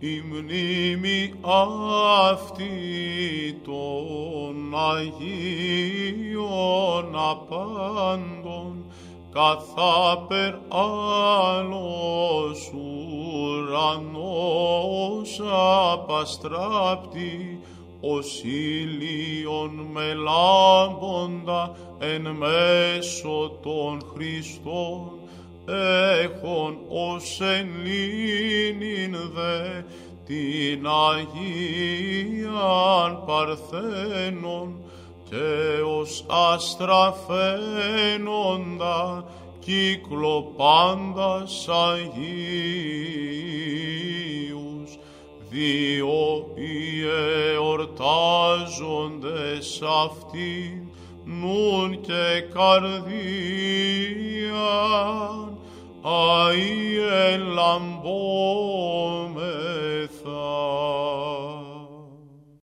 η μνήμη αυτή των Αγίων απάντων καθάπερ άλλος ουρανός απαστράπτει ως ήλιον μελάμποντα εν μέσω των Χριστών έχων ως εν λύνην δε την Αγίαν Παρθένων και ως αστραφένοντα κύκλο πάντας Αγίους. Δύο οι εορτάζοντες αυτήν νουν και καρδίαν Άι ελαμπόμεθα.